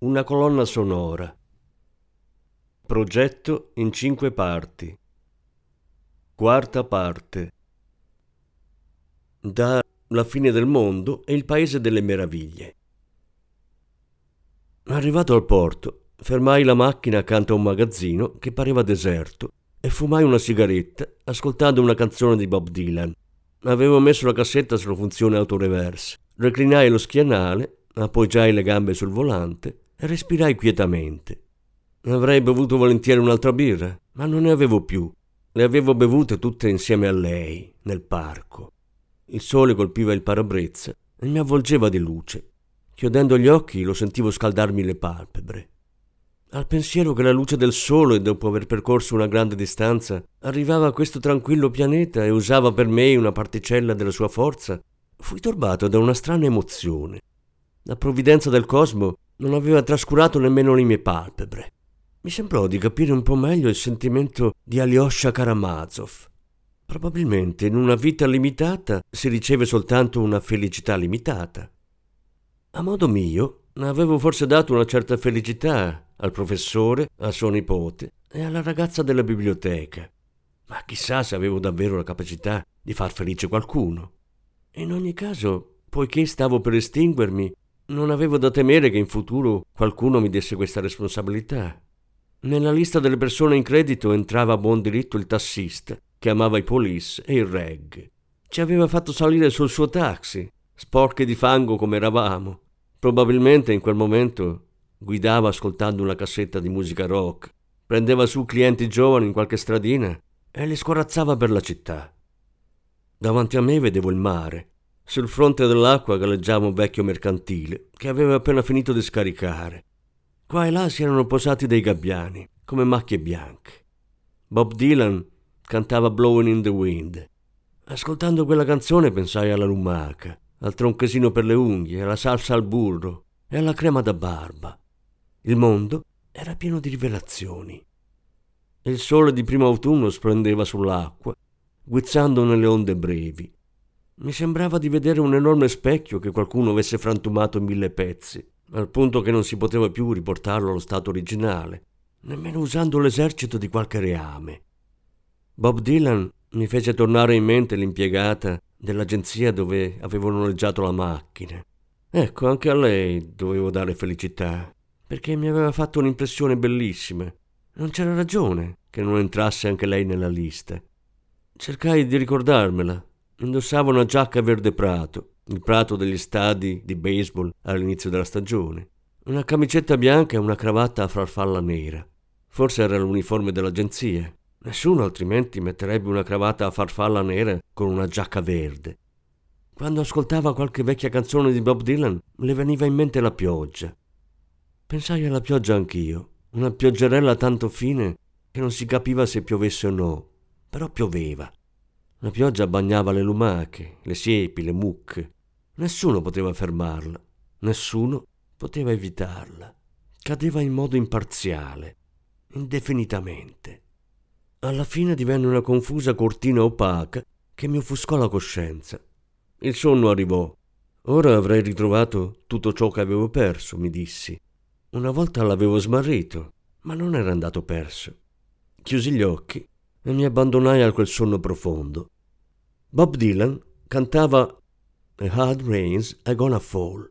una colonna sonora. Progetto in cinque parti. Quarta parte. Da La fine del mondo e il paese delle meraviglie. Arrivato al porto, fermai la macchina accanto a un magazzino che pareva deserto e fumai una sigaretta ascoltando una canzone di Bob Dylan. Avevo messo la cassetta sulla funzione autoreverse, reclinai lo schienale, appoggiai le gambe sul volante respirai quietamente. Avrei bevuto volentieri un'altra birra, ma non ne avevo più. Le avevo bevute tutte insieme a lei, nel parco. Il sole colpiva il parabrezza e mi avvolgeva di luce. Chiudendo gli occhi lo sentivo scaldarmi le palpebre. Al pensiero che la luce del sole, dopo aver percorso una grande distanza, arrivava a questo tranquillo pianeta e usava per me una particella della sua forza, fui turbato da una strana emozione. La provvidenza del cosmo non aveva trascurato nemmeno le mie palpebre. Mi sembrò di capire un po' meglio il sentimento di Alyosha Karamazov. Probabilmente in una vita limitata si riceve soltanto una felicità limitata. A modo mio, avevo forse dato una certa felicità al professore, a suo nipote e alla ragazza della biblioteca. Ma chissà se avevo davvero la capacità di far felice qualcuno. In ogni caso, poiché stavo per estinguermi, non avevo da temere che in futuro qualcuno mi desse questa responsabilità. Nella lista delle persone in credito entrava a buon diritto il tassista, che amava i police e il reg. Ci aveva fatto salire sul suo taxi, sporche di fango come eravamo. Probabilmente in quel momento guidava ascoltando una cassetta di musica rock, prendeva su clienti giovani in qualche stradina e li scorazzava per la città. Davanti a me vedevo il mare sul fronte dell'acqua galleggiava un vecchio mercantile che aveva appena finito di scaricare. Qua e là si erano posati dei gabbiani, come macchie bianche. Bob Dylan cantava Blowing in the Wind. Ascoltando quella canzone pensai alla lumaca, al tronchesino per le unghie, alla salsa al burro e alla crema da barba. Il mondo era pieno di rivelazioni. Il sole di primo autunno splendeva sull'acqua, guizzando nelle onde brevi mi sembrava di vedere un enorme specchio che qualcuno avesse frantumato in mille pezzi, al punto che non si poteva più riportarlo allo stato originale, nemmeno usando l'esercito di qualche reame. Bob Dylan mi fece tornare in mente l'impiegata dell'agenzia dove avevo noleggiato la macchina. Ecco, anche a lei dovevo dare felicità, perché mi aveva fatto un'impressione bellissima. Non c'era ragione che non entrasse anche lei nella lista. Cercai di ricordarmela, Indossava una giacca verde prato, il prato degli stadi di baseball all'inizio della stagione, una camicetta bianca e una cravatta a farfalla nera. Forse era l'uniforme dell'agenzia. Nessuno altrimenti metterebbe una cravatta a farfalla nera con una giacca verde. Quando ascoltava qualche vecchia canzone di Bob Dylan, le veniva in mente la pioggia. Pensai alla pioggia anch'io, una pioggerella tanto fine che non si capiva se piovesse o no, però pioveva. La pioggia bagnava le lumache, le siepi, le mucche. Nessuno poteva fermarla, nessuno poteva evitarla. Cadeva in modo imparziale, indefinitamente. Alla fine divenne una confusa cortina opaca che mi offuscò la coscienza. Il sonno arrivò. Ora avrei ritrovato tutto ciò che avevo perso, mi dissi. Una volta l'avevo smarrito, ma non era andato perso. Chiusi gli occhi e mi abbandonai a quel sonno profondo. Bob Dylan cantava A Hard Rains Are Gonna Fall.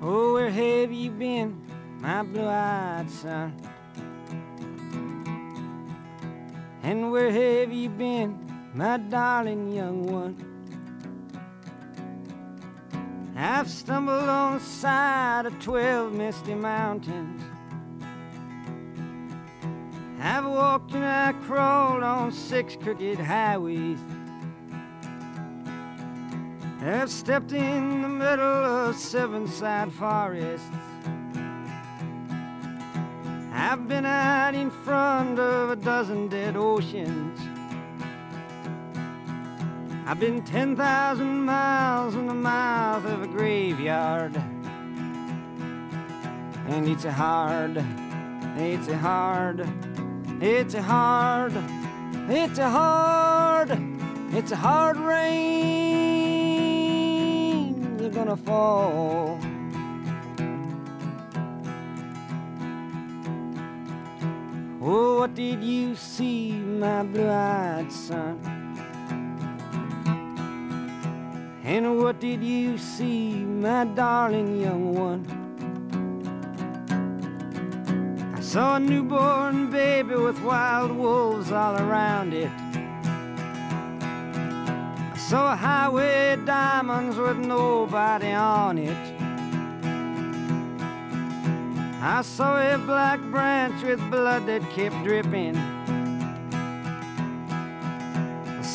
Oh, where have you been, my blue-eyed son? And where have you been, my darling young one? I've stumbled on the side of twelve misty mountains. I've walked and I crawled on six crooked highways. I've stepped in the middle of seven sad forests. I've been out in front of a dozen dead oceans. I've been 10,000 miles in the mouth of a graveyard. And it's a hard, it's a hard, it's a hard, it's a hard, it's a hard rain. You're gonna fall. Oh, what did you see, my blue eyed son? And what did you see, my darling young one? I saw a newborn baby with wild wolves all around it. I saw a highway diamonds with nobody on it. I saw a black branch with blood that kept dripping.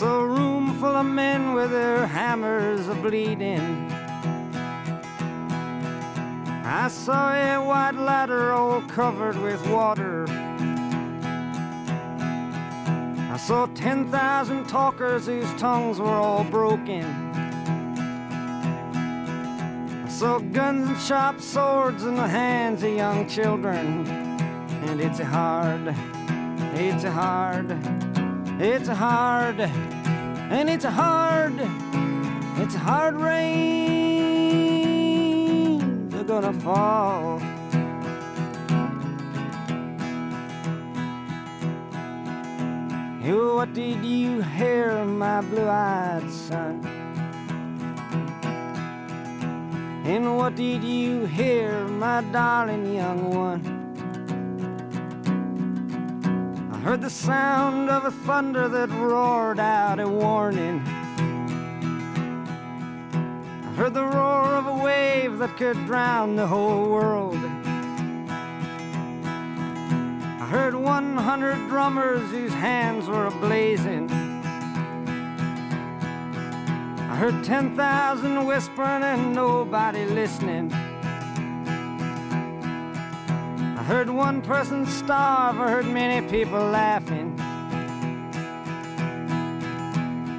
A room full of men with their hammers a bleeding. I saw a white ladder all covered with water. I saw 10,000 talkers whose tongues were all broken. I saw guns and sharp swords in the hands of young children. And it's hard, it's hard, it's hard, and it's a hard, it's a hard rain. They're gonna fall. Oh, what did you hear, my blue-eyed son? And what did you hear, my darling young one? Heard the sound of a thunder that roared out a warning. I heard the roar of a wave that could drown the whole world. I heard 100 drummers whose hands were ablazing. I heard 10,000 whispering and nobody listening. I heard one person starve, I heard many people laughing.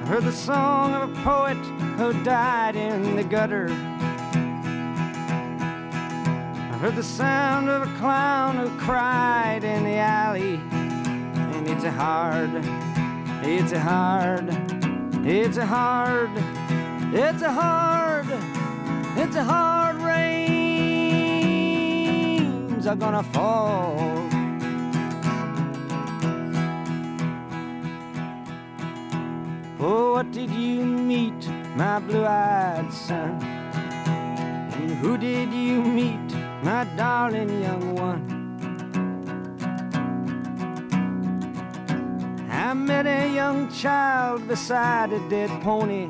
I heard the song of a poet who died in the gutter. I heard the sound of a clown who cried in the alley. And it's a hard, it's a hard, it's a hard, it's a hard, it's a hard are gonna fall. Oh, what did you meet, my blue-eyed son? And who did you meet, my darling young one? I met a young child beside a dead pony.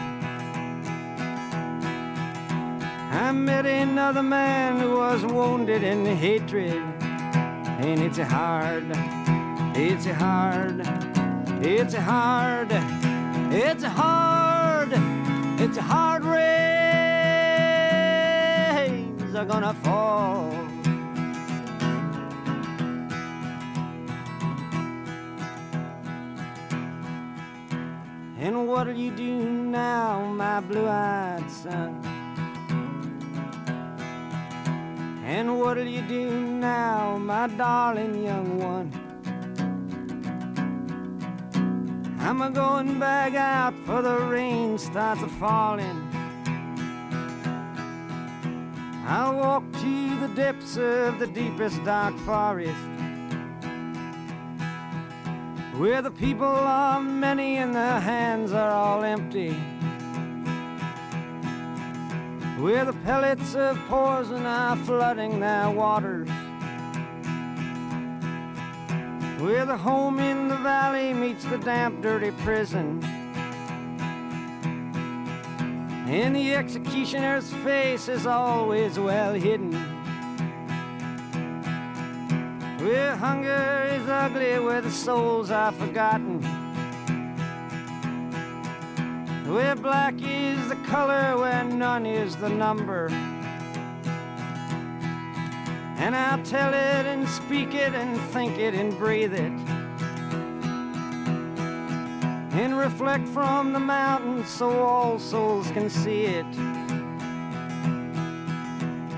I met another man who was wounded in hatred. And it's hard, it's hard, it's hard, it's hard, it's hard rains are gonna fall. And what'll you do now, my blue-eyed son? And what'll you do now, my darling young one? I'm a going back out for the rain starts a falling. I'll walk to the depths of the deepest dark forest. Where the people are many and their hands are all empty. Where the pellets of poison are flooding their waters. Where the home in the valley meets the damp, dirty prison. And the executioner's face is always well hidden. Where hunger is ugly, where the souls are forgotten. Where black is the color, where none is the number. And I'll tell it and speak it and think it and breathe it. And reflect from the mountains so all souls can see it.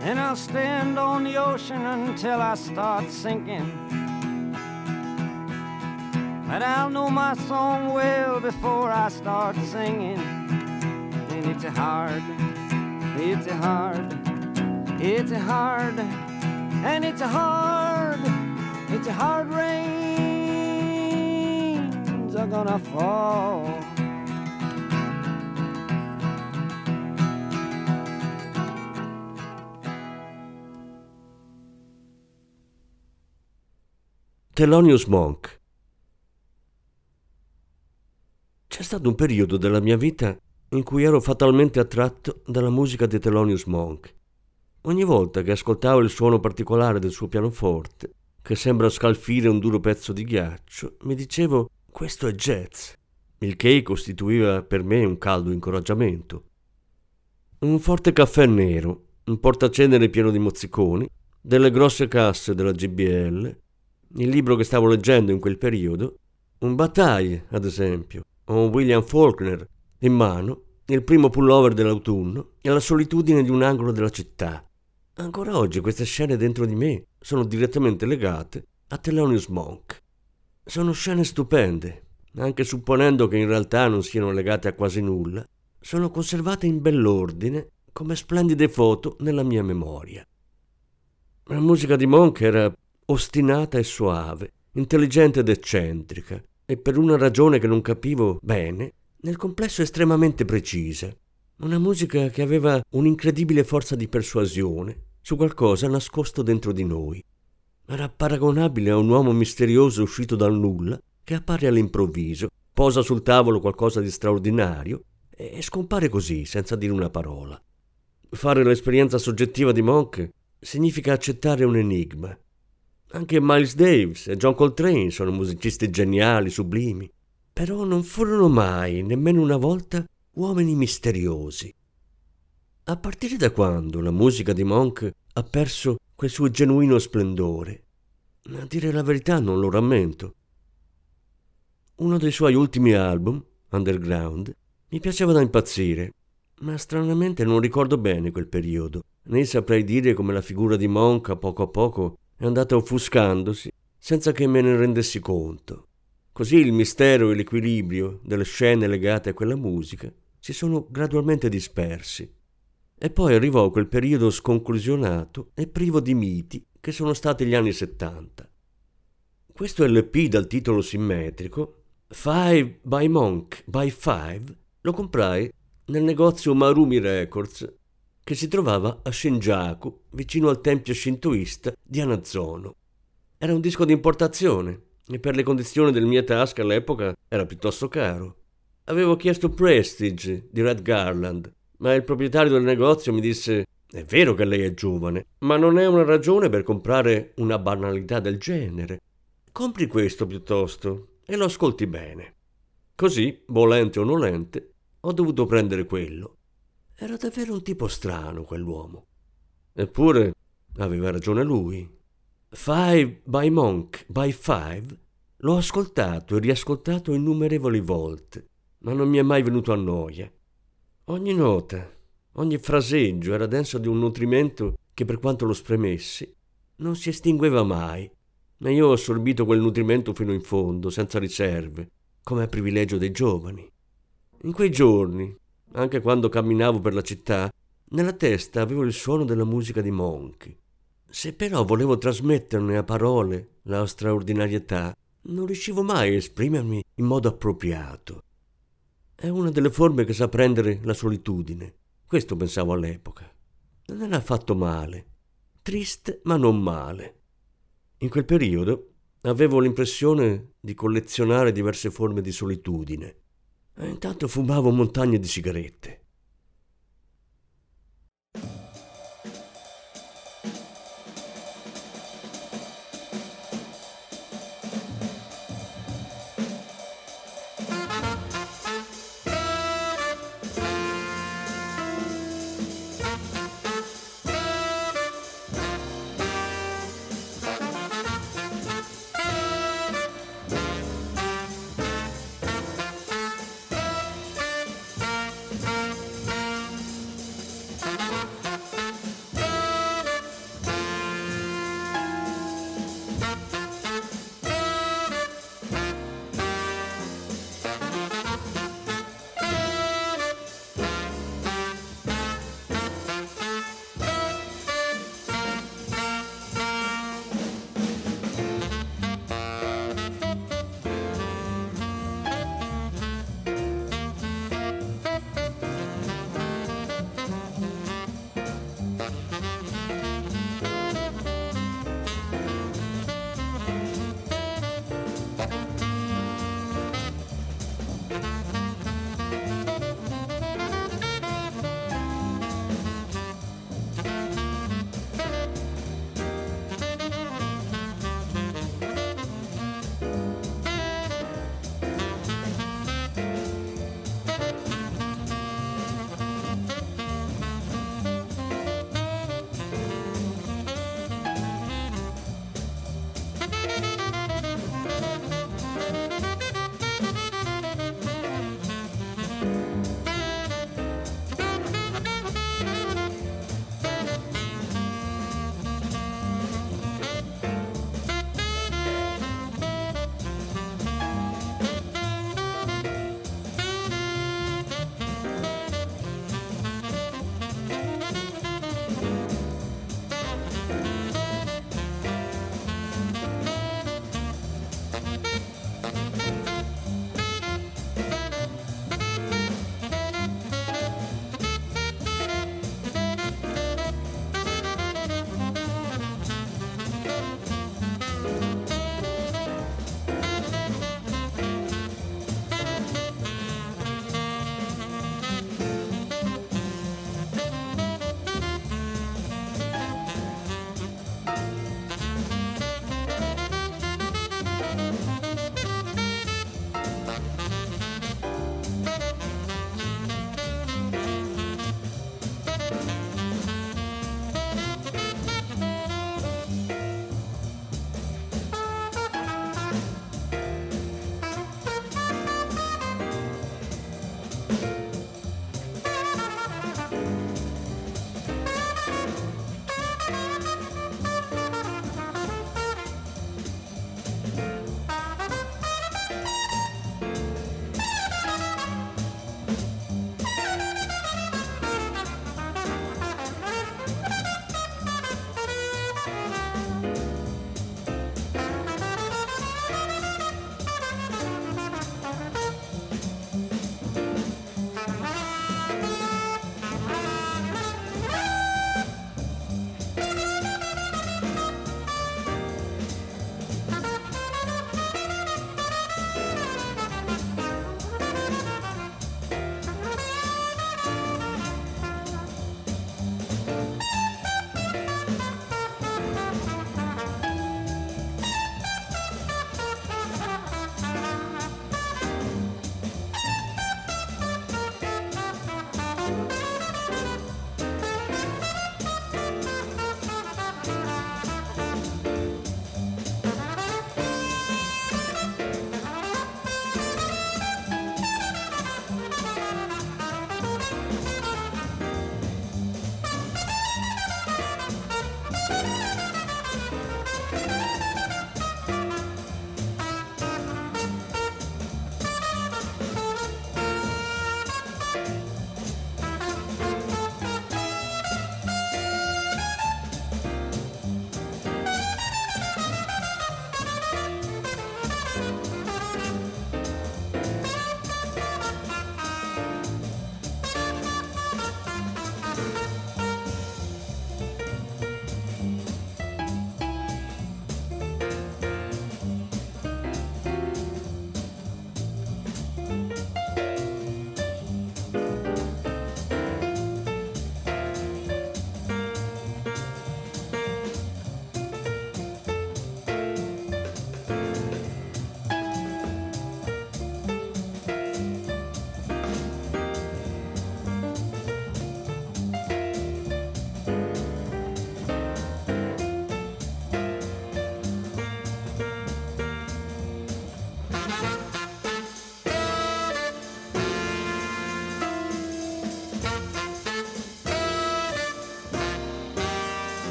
And I'll stand on the ocean until I start sinking. But I'll know my song well before I start singing. And it's a hard, it's a hard, it's a hard, and it's a hard, it's a hard rains are gonna fall. Thelonious Monk C'è stato un periodo della mia vita in cui ero fatalmente attratto dalla musica di Thelonious Monk. Ogni volta che ascoltavo il suono particolare del suo pianoforte, che sembra scalfire un duro pezzo di ghiaccio, mi dicevo questo è jazz, il che costituiva per me un caldo incoraggiamento. Un forte caffè nero, un portacenere pieno di mozziconi, delle grosse casse della GBL, il libro che stavo leggendo in quel periodo, un Bataille, ad esempio, un William Faulkner in mano, il primo pullover dell'autunno e la solitudine di un angolo della città. Ancora oggi queste scene dentro di me sono direttamente legate a Thelonious Monk. Sono scene stupende, anche supponendo che in realtà non siano legate a quasi nulla, sono conservate in bell'ordine come splendide foto nella mia memoria. La musica di Monk era ostinata e soave, intelligente ed eccentrica, e per una ragione che non capivo bene, nel complesso estremamente precisa. Una musica che aveva un'incredibile forza di persuasione su qualcosa nascosto dentro di noi. Era paragonabile a un uomo misterioso uscito dal nulla che appare all'improvviso, posa sul tavolo qualcosa di straordinario e scompare così, senza dire una parola. Fare l'esperienza soggettiva di Monk significa accettare un enigma, anche Miles Davis e John Coltrane sono musicisti geniali, sublimi, però non furono mai, nemmeno una volta, uomini misteriosi. A partire da quando la musica di Monk ha perso quel suo genuino splendore? A dire la verità non lo rammento. Uno dei suoi ultimi album, Underground, mi piaceva da impazzire, ma stranamente non ricordo bene quel periodo, né saprei dire come la figura di Monk a poco a poco è andata offuscandosi senza che me ne rendessi conto. Così il mistero e l'equilibrio delle scene legate a quella musica si sono gradualmente dispersi. E poi arrivò quel periodo sconclusionato e privo di miti che sono stati gli anni Settanta. Questo LP dal titolo simmetrico, Five by Monk by Five, lo comprai nel negozio Marumi Records che si trovava a Shinjaku, vicino al tempio shintoista di Anazono. Era un disco di importazione e per le condizioni del mia tasca all'epoca era piuttosto caro. Avevo chiesto Prestige di Red Garland, ma il proprietario del negozio mi disse è vero che lei è giovane, ma non è una ragione per comprare una banalità del genere. Compri questo piuttosto e lo ascolti bene. Così, volente o nolente, ho dovuto prendere quello. Era davvero un tipo strano quell'uomo. Eppure aveva ragione lui. Five by Monk by Five l'ho ascoltato e riascoltato innumerevoli volte, ma non mi è mai venuto a noia. Ogni nota, ogni fraseggio era denso di un nutrimento che per quanto lo spremessi non si estingueva mai, ma io ho assorbito quel nutrimento fino in fondo, senza riserve, come è privilegio dei giovani. In quei giorni, anche quando camminavo per la città, nella testa avevo il suono della musica di Monchi. Se però volevo trasmetterne a parole la straordinarietà, non riuscivo mai a esprimermi in modo appropriato. È una delle forme che sa prendere la solitudine. Questo pensavo all'epoca. Non era affatto male. Triste, ma non male. In quel periodo avevo l'impressione di collezionare diverse forme di solitudine. E intanto fumavo montagne di sigarette.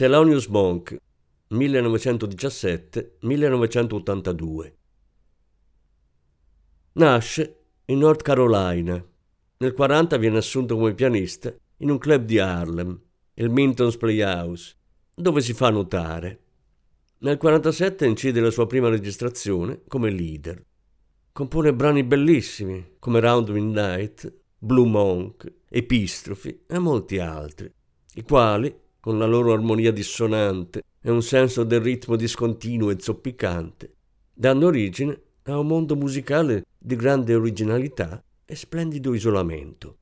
Thelonious Monk, 1917-1982. Nasce in North Carolina. Nel 40 viene assunto come pianista in un club di Harlem, il Minton's Playhouse, dove si fa notare. Nel 47 incide la sua prima registrazione come leader. Compone brani bellissimi come Round Midnight, Blue Monk, Epistrofi e molti altri, i quali, con la loro armonia dissonante e un senso del ritmo discontinuo e zoppicante, danno origine a un mondo musicale di grande originalità e splendido isolamento.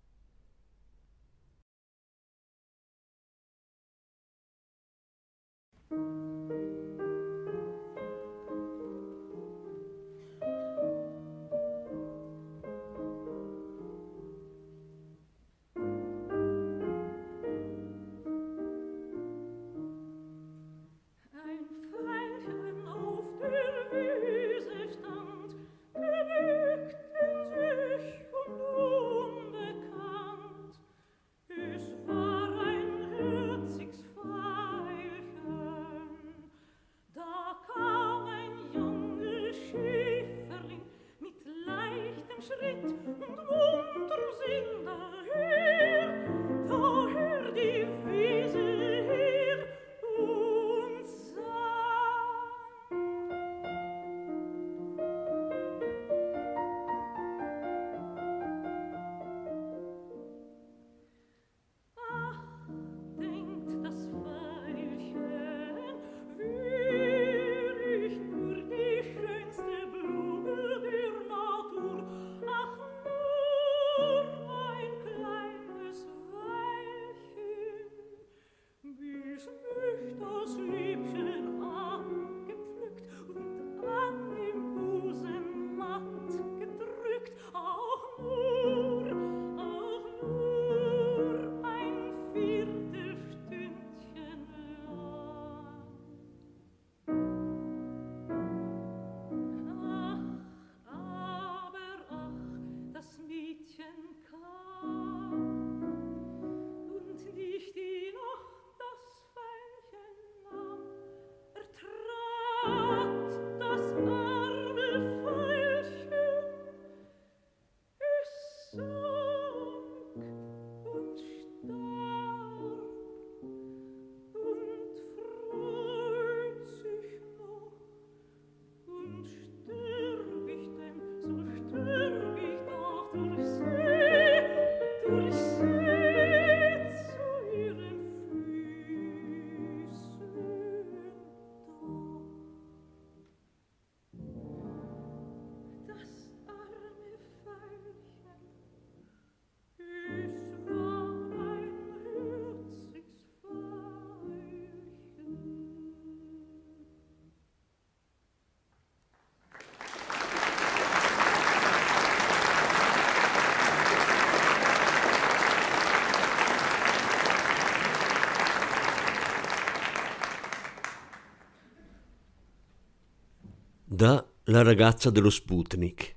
La ragazza dello Sputnik.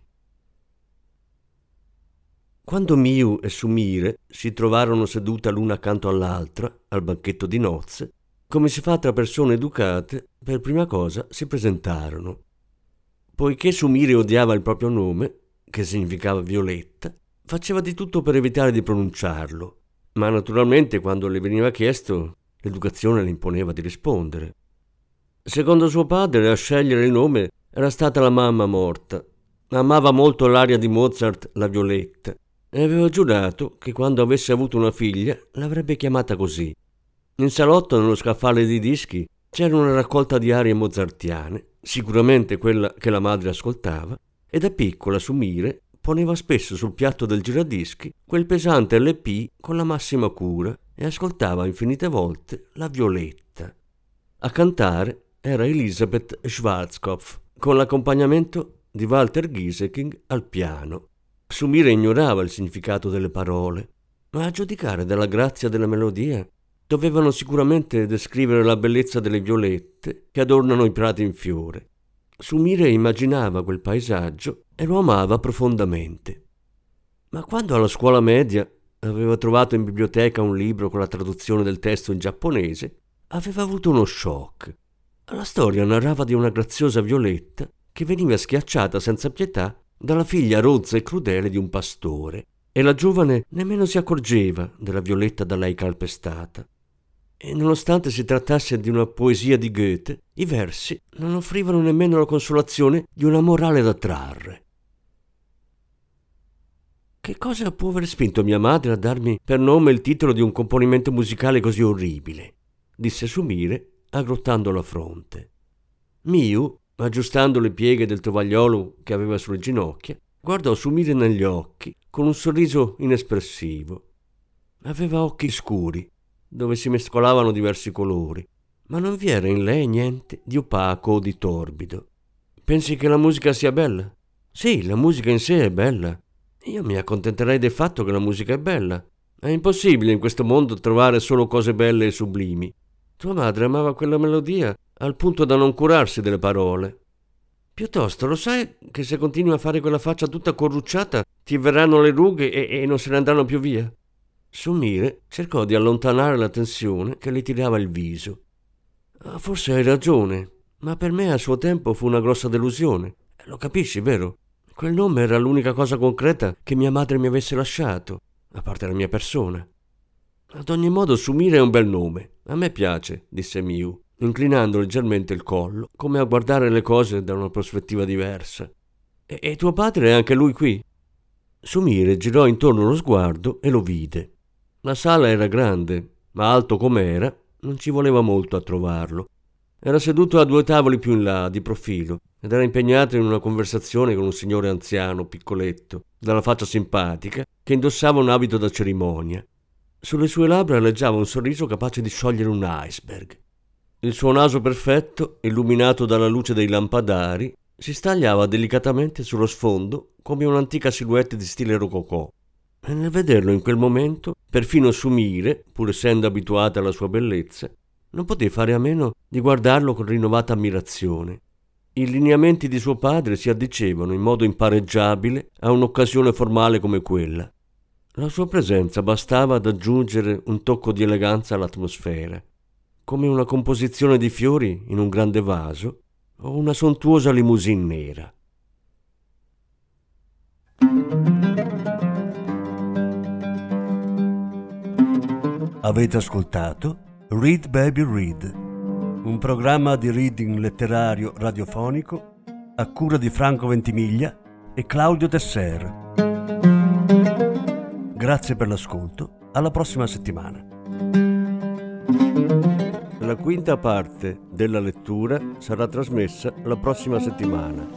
Quando Miu e Sumire si trovarono sedute l'una accanto all'altra al banchetto di nozze, come si fa tra persone educate, per prima cosa si presentarono. Poiché Sumire odiava il proprio nome, che significava Violetta, faceva di tutto per evitare di pronunciarlo, ma naturalmente quando le veniva chiesto, l'educazione le imponeva di rispondere. Secondo suo padre, a scegliere il nome era stata la mamma morta. Amava molto l'aria di Mozart, la Violetta, e aveva giurato che quando avesse avuto una figlia l'avrebbe chiamata così. In salotto, nello scaffale di dischi, c'era una raccolta di arie mozartiane, sicuramente quella che la madre ascoltava, e da piccola su Mire poneva spesso sul piatto del giradischi quel pesante LP con la massima cura e ascoltava infinite volte la Violetta. A cantare era Elisabeth Schwarzkopf con l'accompagnamento di Walter Gieseking al piano. Sumire ignorava il significato delle parole, ma a giudicare dalla grazia della melodia dovevano sicuramente descrivere la bellezza delle violette che adornano i prati in fiore. Sumire immaginava quel paesaggio e lo amava profondamente. Ma quando alla scuola media aveva trovato in biblioteca un libro con la traduzione del testo in giapponese, aveva avuto uno shock. La storia narrava di una graziosa Violetta che veniva schiacciata senza pietà dalla figlia rozza e crudele di un pastore, e la giovane nemmeno si accorgeva della Violetta da lei calpestata. E nonostante si trattasse di una poesia di Goethe, i versi non offrivano nemmeno la consolazione di una morale da trarre. Che cosa può aver spinto mia madre a darmi per nome il titolo di un componimento musicale così orribile? disse Sumire, aggrottando la fronte. Miu, aggiustando le pieghe del tovagliolo che aveva sulle ginocchia, guardò Sumire negli occhi con un sorriso inespressivo. Aveva occhi scuri, dove si mescolavano diversi colori, ma non vi era in lei niente di opaco o di torbido. Pensi che la musica sia bella? Sì, la musica in sé è bella. Io mi accontenterei del fatto che la musica è bella. È impossibile in questo mondo trovare solo cose belle e sublimi. Tua madre amava quella melodia al punto da non curarsi delle parole. Piuttosto, lo sai che se continui a fare quella faccia tutta corrucciata ti verranno le rughe e, e non se ne andranno più via? Sumire cercò di allontanare la tensione che le tirava il viso. Ah, forse hai ragione, ma per me a suo tempo fu una grossa delusione. Lo capisci, vero? Quel nome era l'unica cosa concreta che mia madre mi avesse lasciato, a parte la mia persona. Ad ogni modo, Sumire è un bel nome. A me piace, disse Miu, inclinando leggermente il collo, come a guardare le cose da una prospettiva diversa. E, e tuo padre è anche lui qui? Sumire girò intorno lo sguardo e lo vide. La sala era grande, ma alto com'era, non ci voleva molto a trovarlo. Era seduto a due tavoli più in là, di profilo, ed era impegnato in una conversazione con un signore anziano, piccoletto, dalla faccia simpatica, che indossava un abito da cerimonia. Sulle sue labbra leggiava un sorriso capace di sciogliere un iceberg. Il suo naso perfetto, illuminato dalla luce dei lampadari, si stagliava delicatamente sullo sfondo come un'antica silhouette di stile rococò. E nel vederlo in quel momento, perfino Sumire, pur essendo abituata alla sua bellezza, non poté fare a meno di guardarlo con rinnovata ammirazione. I lineamenti di suo padre si addicevano in modo impareggiabile a un'occasione formale come quella. La sua presenza bastava ad aggiungere un tocco di eleganza all'atmosfera come una composizione di fiori in un grande vaso o una sontuosa limousine nera. Avete ascoltato Read Baby Read, un programma di reading letterario radiofonico a cura di Franco Ventimiglia e Claudio Tesser. Grazie per l'ascolto, alla prossima settimana. La quinta parte della lettura sarà trasmessa la prossima settimana.